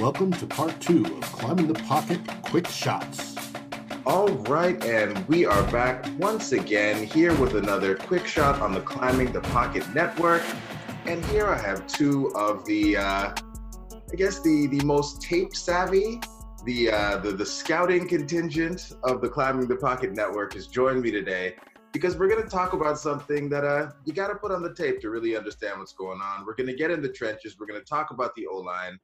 welcome to part two of Climbing the Pocket Quick Shots. All right, and we are back once again here with another quick shot on the Climbing the Pocket Network. And here I have two of the, uh, I guess the the most tape savvy, the uh, the the scouting contingent of the Climbing the Pocket Network has joined me today because we're going to talk about something that uh, you got to put on the tape to really understand what's going on. We're going to get in the trenches. We're going to talk about the O line.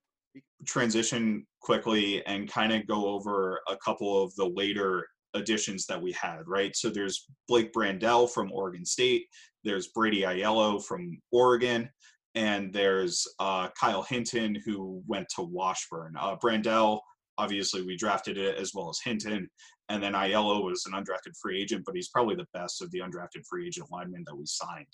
Transition quickly and kind of go over a couple of the later additions that we had, right? So there's Blake Brandel from Oregon State, there's Brady Aiello from Oregon, and there's uh, Kyle Hinton who went to Washburn. Uh, Brandel, obviously, we drafted it as well as Hinton, and then Aiello was an undrafted free agent, but he's probably the best of the undrafted free agent linemen that we signed.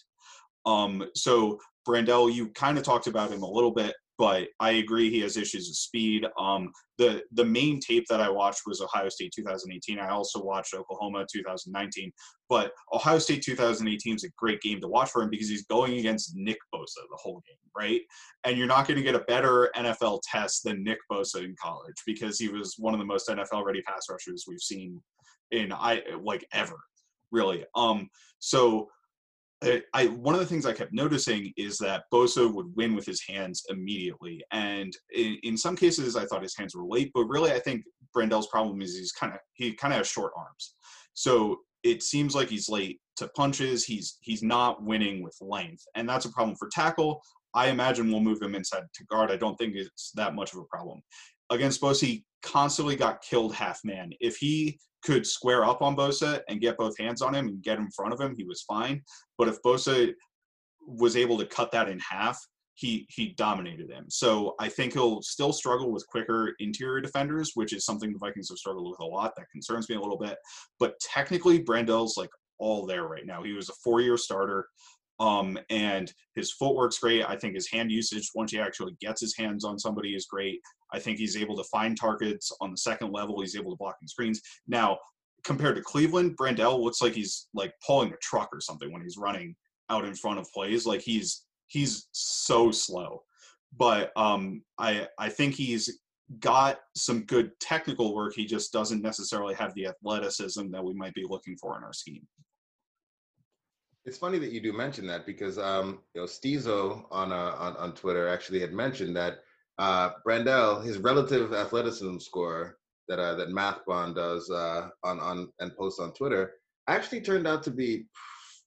Um, so Brandel, you kind of talked about him a little bit, but I agree he has issues with speed. Um, the the main tape that I watched was Ohio State 2018. I also watched Oklahoma 2019, but Ohio State 2018 is a great game to watch for him because he's going against Nick Bosa the whole game, right? And you're not going to get a better NFL test than Nick Bosa in college because he was one of the most NFL ready pass rushers we've seen in I like ever, really. Um, so I one of the things I kept noticing is that Bosa would win with his hands immediately, and in, in some cases I thought his hands were late, but really I think Brandel's problem is he's kind of he kind of has short arms, so it seems like he's late to punches. He's he's not winning with length, and that's a problem for tackle. I imagine we'll move him inside to guard. I don't think it's that much of a problem. Against Bosa, he constantly got killed half man. If he could square up on Bosa and get both hands on him and get in front of him, he was fine. But if Bosa was able to cut that in half, he he dominated him. So I think he'll still struggle with quicker interior defenders, which is something the Vikings have struggled with a lot. That concerns me a little bit. But technically, Brandel's like all there right now. He was a four-year starter. Um, and his footwork's great. I think his hand usage, once he actually gets his hands on somebody, is great. I think he's able to find targets on the second level. He's able to block in screens. Now, compared to Cleveland, Brandel looks like he's like pulling a truck or something when he's running out in front of plays. Like he's he's so slow. But um, I I think he's got some good technical work. He just doesn't necessarily have the athleticism that we might be looking for in our scheme. It's funny that you do mention that because um, you know on, uh, on on Twitter actually had mentioned that uh, Brandel, his relative athleticism score that uh, that MathBomb does uh, on on and posts on Twitter actually turned out to be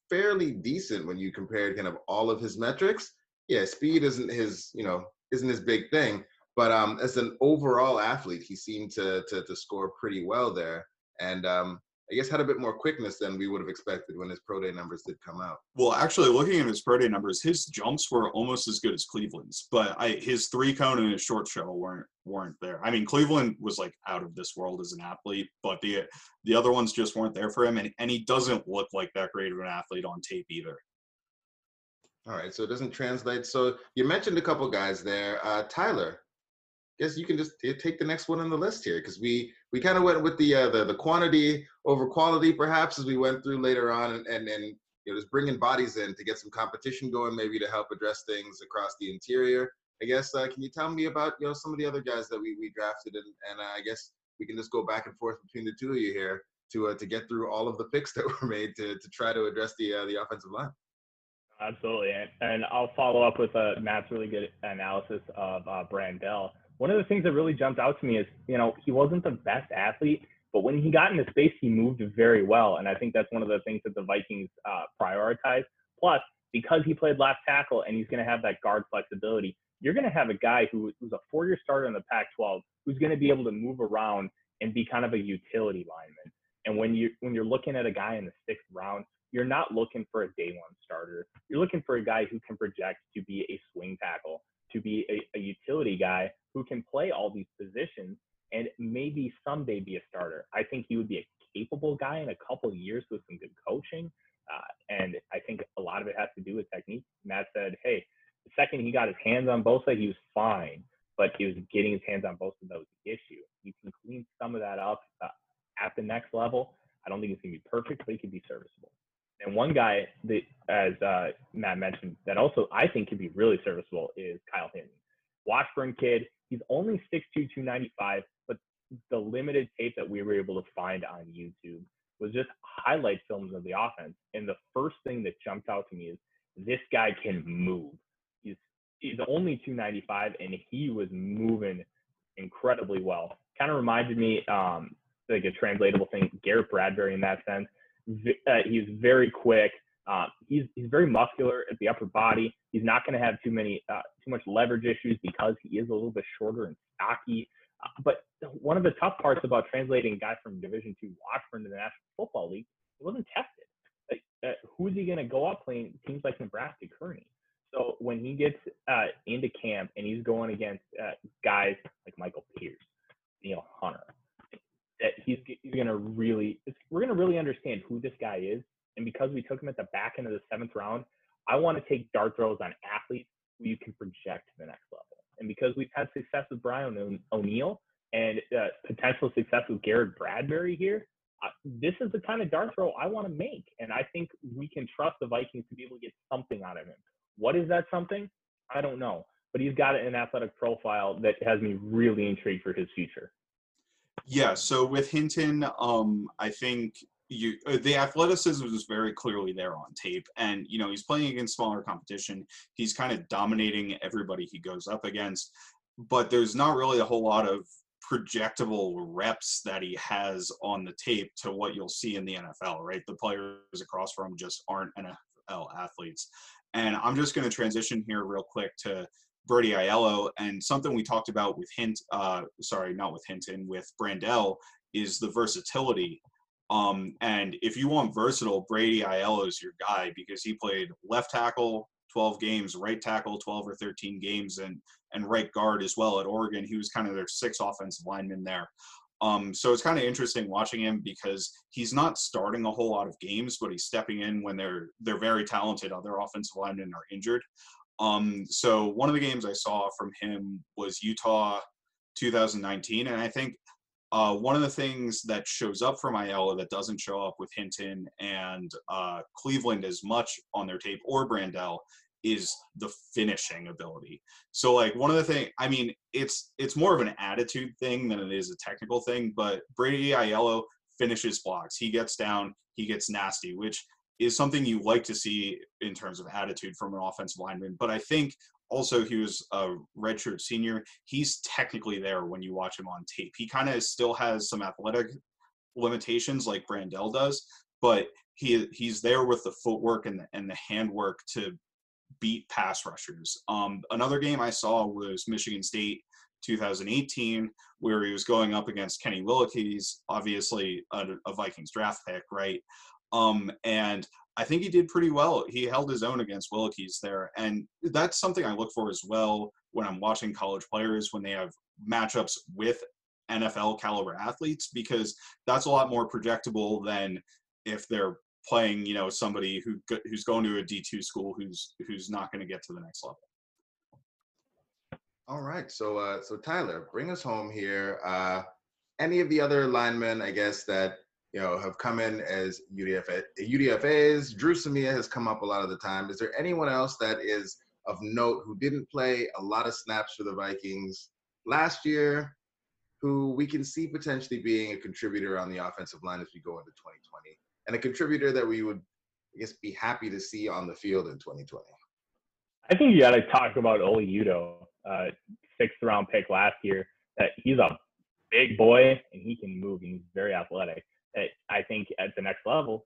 fairly decent when you compared kind of all of his metrics. Yeah, speed isn't his you know isn't his big thing, but um, as an overall athlete, he seemed to to, to score pretty well there. And um, I guess had a bit more quickness than we would have expected when his pro day numbers did come out. Well, actually, looking at his pro day numbers, his jumps were almost as good as Cleveland's, but I, his three cone and his short shuttle weren't weren't there. I mean, Cleveland was like out of this world as an athlete, but the the other ones just weren't there for him, and and he doesn't look like that great of an athlete on tape either. All right, so it doesn't translate. So you mentioned a couple guys there. Uh, Tyler, guess you can just take the next one on the list here because we we kind of went with the, uh, the the quantity over quality perhaps as we went through later on and and, and you know just bringing bodies in to get some competition going maybe to help address things across the interior. I guess uh, can you tell me about you know some of the other guys that we we drafted and and uh, I guess we can just go back and forth between the two of you here to uh, to get through all of the picks that were made to to try to address the uh, the offensive line. Absolutely, and, and I'll follow up with uh, Matt's really good analysis of uh, Brandel one of the things that really jumped out to me is, you know, he wasn't the best athlete, but when he got into space, he moved very well. And I think that's one of the things that the Vikings uh, prioritize. Plus, because he played left tackle and he's going to have that guard flexibility, you're going to have a guy who, who's a four year starter in the Pac 12 who's going to be able to move around and be kind of a utility lineman. And when you when you're looking at a guy in the sixth round, you're not looking for a day one starter. You're looking for a guy who can project to be a swing tackle, to be a, a utility guy who can play all these positions and maybe someday be a starter. I think he would be a capable guy in a couple years with some good coaching. Uh, and I think a lot of it has to do with technique. Matt said, hey, the second he got his hands on both sides, he was fine, but he was getting his hands on both of those issues. You can clean some of that up uh, at the next level. I don't think it's going to be perfect, but he could be serviceable. And one guy that, as uh, Matt mentioned, that also I think could be really serviceable is Kyle Hinton. Washburn kid, He's only 6'2", 295, but the limited tape that we were able to find on YouTube was just highlight films of the offense. And the first thing that jumped out to me is this guy can move. He's he's only 295 and he was moving incredibly well. Kind of reminded me um like a translatable thing, Garrett Bradbury in that sense. Uh, he's very quick. Uh, he's he's very muscular at the upper body. He's not going to have too many uh, too much leverage issues because he is a little bit shorter and stocky. Uh, but one of the tough parts about translating a guy from Division Two Washburn to the National Football League, it wasn't tested. Like, uh, who's he going to go up playing teams like Nebraska, Kearney? So when he gets uh, into camp and he's going against uh, guys like Michael Pierce, Danielle Hunter, that he's, he's going to really, we're going to really understand who this guy is. And because we took him at the back end of the seventh round, I want to take dart throws on athletes who you can project to the next level. And because we've had success with Brian O'Neill and uh, potential success with Garrett Bradbury here, uh, this is the kind of dart throw I want to make. And I think we can trust the Vikings to be able to get something out of him. What is that something? I don't know. But he's got an athletic profile that has me really intrigued for his future. Yeah. So with Hinton, um, I think you uh, the athleticism is very clearly there on tape, and you know he's playing against smaller competition. He's kind of dominating everybody he goes up against, but there's not really a whole lot of projectable reps that he has on the tape to what you'll see in the NFL. Right, the players across from him just aren't NFL athletes. And I'm just going to transition here real quick to Brady Aiello and something we talked about with Hint, uh, sorry, not with Hinton, with Brandel is the versatility. Um, and if you want versatile, Brady Aiello is your guy because he played left tackle 12 games, right tackle 12 or 13 games, and and right guard as well at Oregon. He was kind of their sixth offensive lineman there. Um, so it's kind of interesting watching him because he's not starting a whole lot of games, but he's stepping in when they're they're very talented other offensive linemen are injured. Um, so one of the games I saw from him was Utah 2019, and I think uh, one of the things that shows up from Aiello that doesn't show up with Hinton and uh, Cleveland as much on their tape or Brandel is the finishing ability. So like one of the thing, I mean, it's it's more of an attitude thing than it is a technical thing. But Brady Aiello finishes blocks. He gets down. He gets nasty, which is something you like to see in terms of attitude from an offensive lineman. But I think also he was a redshirt senior. He's technically there when you watch him on tape. He kind of still has some athletic limitations like Brandel does, but he he's there with the footwork and the, and the handwork to beat pass rushers. Um, another game I saw was Michigan State 2018, where he was going up against Kenny Willekes, obviously a, a Vikings draft pick, right? Um, and I think he did pretty well. He held his own against Willekes there, and that's something I look for as well when I'm watching college players when they have matchups with NFL caliber athletes, because that's a lot more projectable than if they're playing, you know, somebody who who's going to a D two school who's who's not going to get to the next level. All right, so uh, so Tyler, bring us home here. Uh, any of the other linemen, I guess that you know have come in as UDFA, UDFA's. Dru Samia has come up a lot of the time. Is there anyone else that is of note who didn't play a lot of snaps for the Vikings last year, who we can see potentially being a contributor on the offensive line as we go into 2020? and a contributor that we would, I guess, be happy to see on the field in 2020? I think you got to talk about Oli Udoh, uh, sixth round pick last year. That he's a big boy and he can move. And he's very athletic. I think at the next level,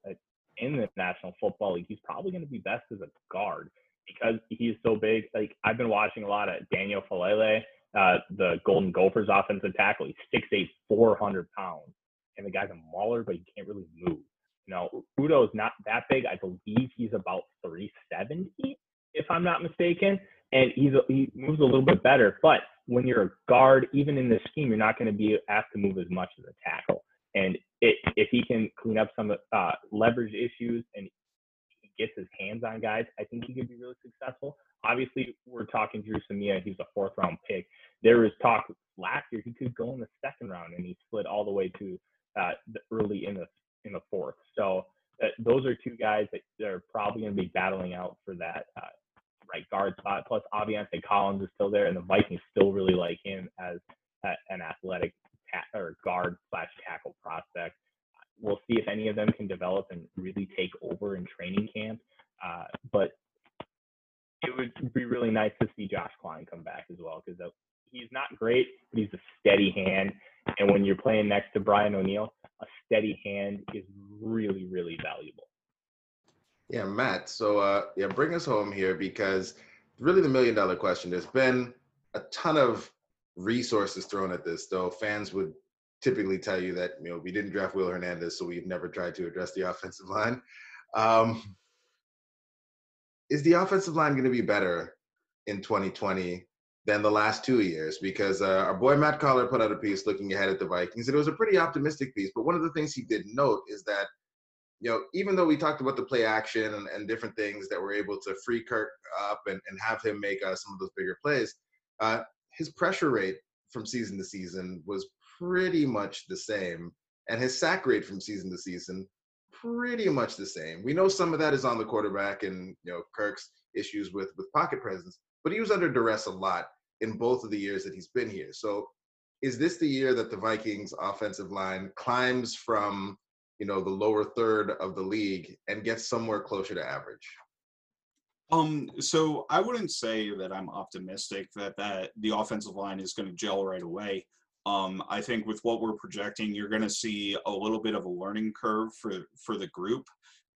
in the National Football League, he's probably going to be best as a guard because he's so big. Like I've been watching a lot of Daniel Faalele, uh, the Golden Gophers offensive tackle. He's 6'8", 400 pounds, and the guy's a mauler, but he can't really move. You know, Udoh is not that big. I believe he's about 370, if I'm not mistaken. And he's a, he moves a little bit better. But when you're a guard, even in this scheme, you're not going to be asked to move as much as a tackle. And it, if he can clean up some uh, leverage issues and gets his hands on guys, I think he could be really successful. Obviously, we're talking Dru Samia. He's a fourth round pick. There was talk last year he could go in the second round, and he split all the way to uh, the early in the in the fourth. So uh, those are two guys that are probably going to be battling out for that uh, right guard spot. Plus, Aviante Collins is still there, and the Vikings still really like him as an athletic or guard slash tackle prospect. We'll see if any of them can develop and really take over in training camp. Uh, but it would be really nice to see Josh Kline come back as well because he's not great, but he's a steady hand. And when you're playing next to Brian O'Neill, a steady hand is really, really valuable. Yeah, Matt. So uh, yeah, bring us home here because really the million dollar question. There's been a ton of resources thrown at this, though fans would typically tell you that you know we didn't draft Will Hernandez, so we've never tried to address the offensive line. Um, is the offensive line going to be better in 2020 than the last two years? Because uh, our boy Matt Coller put out a piece looking ahead at the Vikings, and it was a pretty optimistic piece. But one of the things he did note is that you know, even though we talked about the play action and, and different things that were able to free Kirk up and, and have him make uh, some of those bigger plays, uh, his pressure rate from season to season was pretty much the same. And his sack rate from season to season, pretty much the same. We know some of that is on the quarterback and, you know, Kirk's issues with, with pocket presence, but he was under duress a lot in both of the years that he's been here. So is this the year that the Vikings offensive line climbs from you know the lower third of the league and gets somewhere closer to average? Um, so I wouldn't say that I'm optimistic that that the offensive line is going to gel right away. Um, I think with what we're projecting, you're going to see a little bit of a learning curve for for the group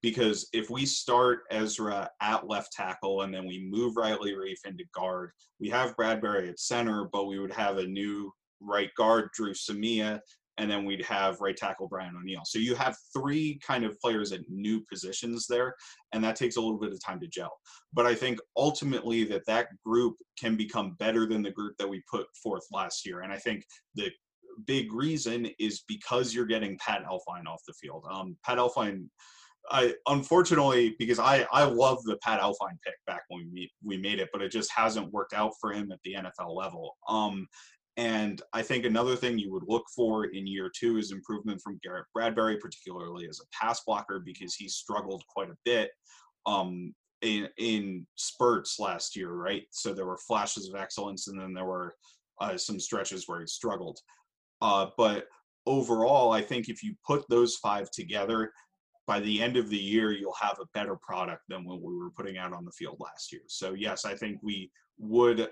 because if we start Ezra at left tackle and then we move Riley Reiff into guard, we have Bradbury at center, but we would have a new right guard, Dru Samia, and then we'd have right tackle Brian O'Neill. So you have three kind of players at new positions there, and that takes a little bit of time to gel. But I think ultimately that that group can become better than the group that we put forth last year. And I think the big reason is because you're getting Pat Elflein off the field. Um, Pat Elflein. I unfortunately because I I love the Pat Elflein pick back when we we made it, but it just hasn't worked out for him at the NFL level. Um, and I think another thing you would look for in year two is improvement from Garrett Bradbury, particularly as a pass blocker, because he struggled quite a bit um, in in spurts last year, right? So there were flashes of excellence, and then there were uh, some stretches where he struggled. Uh, but overall, I think if you put those five together, by the end of the year, you'll have a better product than what we were putting out on the field last year. So yes, I think we would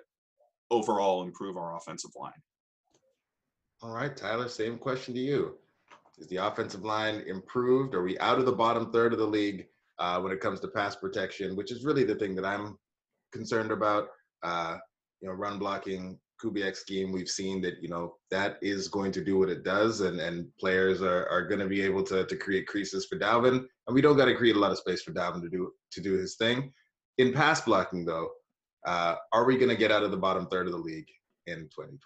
overall improve our offensive line. All right, Tyler, same question to you. Is the offensive line improved? Are we out of the bottom third of the league uh, when it comes to pass protection, which is really the thing that I'm concerned about? Uh, you know, run blocking, Kubiak scheme, we've seen that, you know, that is going to do what it does, and, and players are, are going to be able to, to create creases for Dalvin. And we don't got to create a lot of space for Dalvin to do to do his thing. In pass blocking, though, uh, are we going to get out of the bottom third of the league in 2020?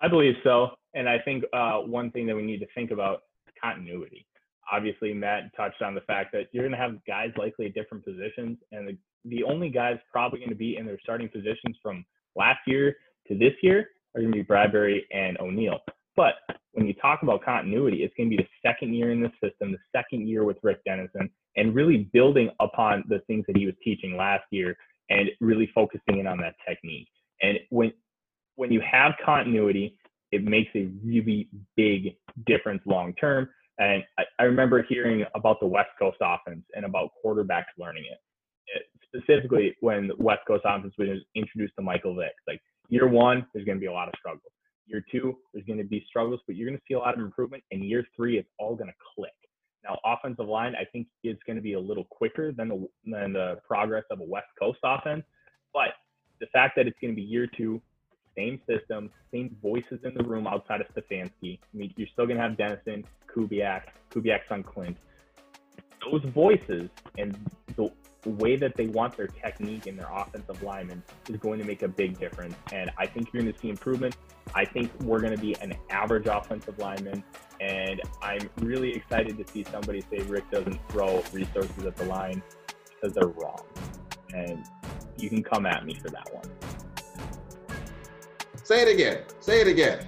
I believe so. And I think uh, one thing that we need to think about is continuity. Obviously, Matt touched on the fact that you're going to have guys likely at different positions, and the, the only guys probably going to be in their starting positions from last year to this year are going to be Bradbury and O'Neill. But when you talk about continuity, it's going to be the second year in the system, the second year with Rick Dennison, and really building upon the things that he was teaching last year and really focusing in on that technique. And when when you have continuity, it makes a really big difference long term. And I, I, remember hearing about the West Coast offense and about quarterbacks learning it. it specifically, when the West Coast offense was introduced to Michael Vick, like year one, there's going to be a lot of struggles. Year two, there's going to be struggles, but you're going to see a lot of improvement. And year three, it's all going to click. Now, offensive line, I think is going to be a little quicker than the than the progress of a West Coast offense, but the fact that it's going to be year two, same system, same voices in the room outside of Stefanski. I mean, you're still going to have Dennison, Kubiak, Kubiak's son Klint. Those voices and the way that they want their technique and their offensive linemen is going to make a big difference. And I think you're going to see improvement. I think we're going to be an average offensive lineman. And I'm really excited to see somebody say Rick doesn't throw resources at the line because they're wrong. And you can come at me for that one. Say it again. Say it again.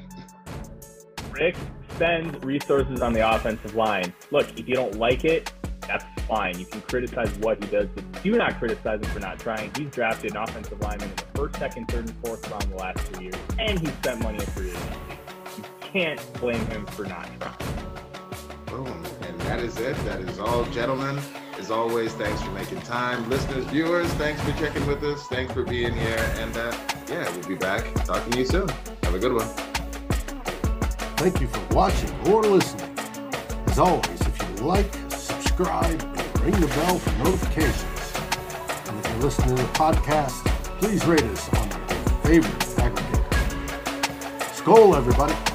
Rick spends resources on the offensive line. Look, if you don't like it, that's fine. You can criticize what he does, but do not criticize him for not trying. He's drafted an offensive lineman in the first, second, third, and fourth round the last two years, and he spent money in free agency. You can't blame him for not trying. Boom. And that is it. That is all, gentlemen. As always, thanks for making time. Listeners, viewers, thanks for checking with us. Thanks for being here. And uh, yeah, we'll be back talking to you soon. Have a good one. Thank you for watching or listening. As always, if you like, subscribe, and ring the bell for notifications. And if you're listening to the podcast, please rate us on your favorite aggregator. Skol, everybody.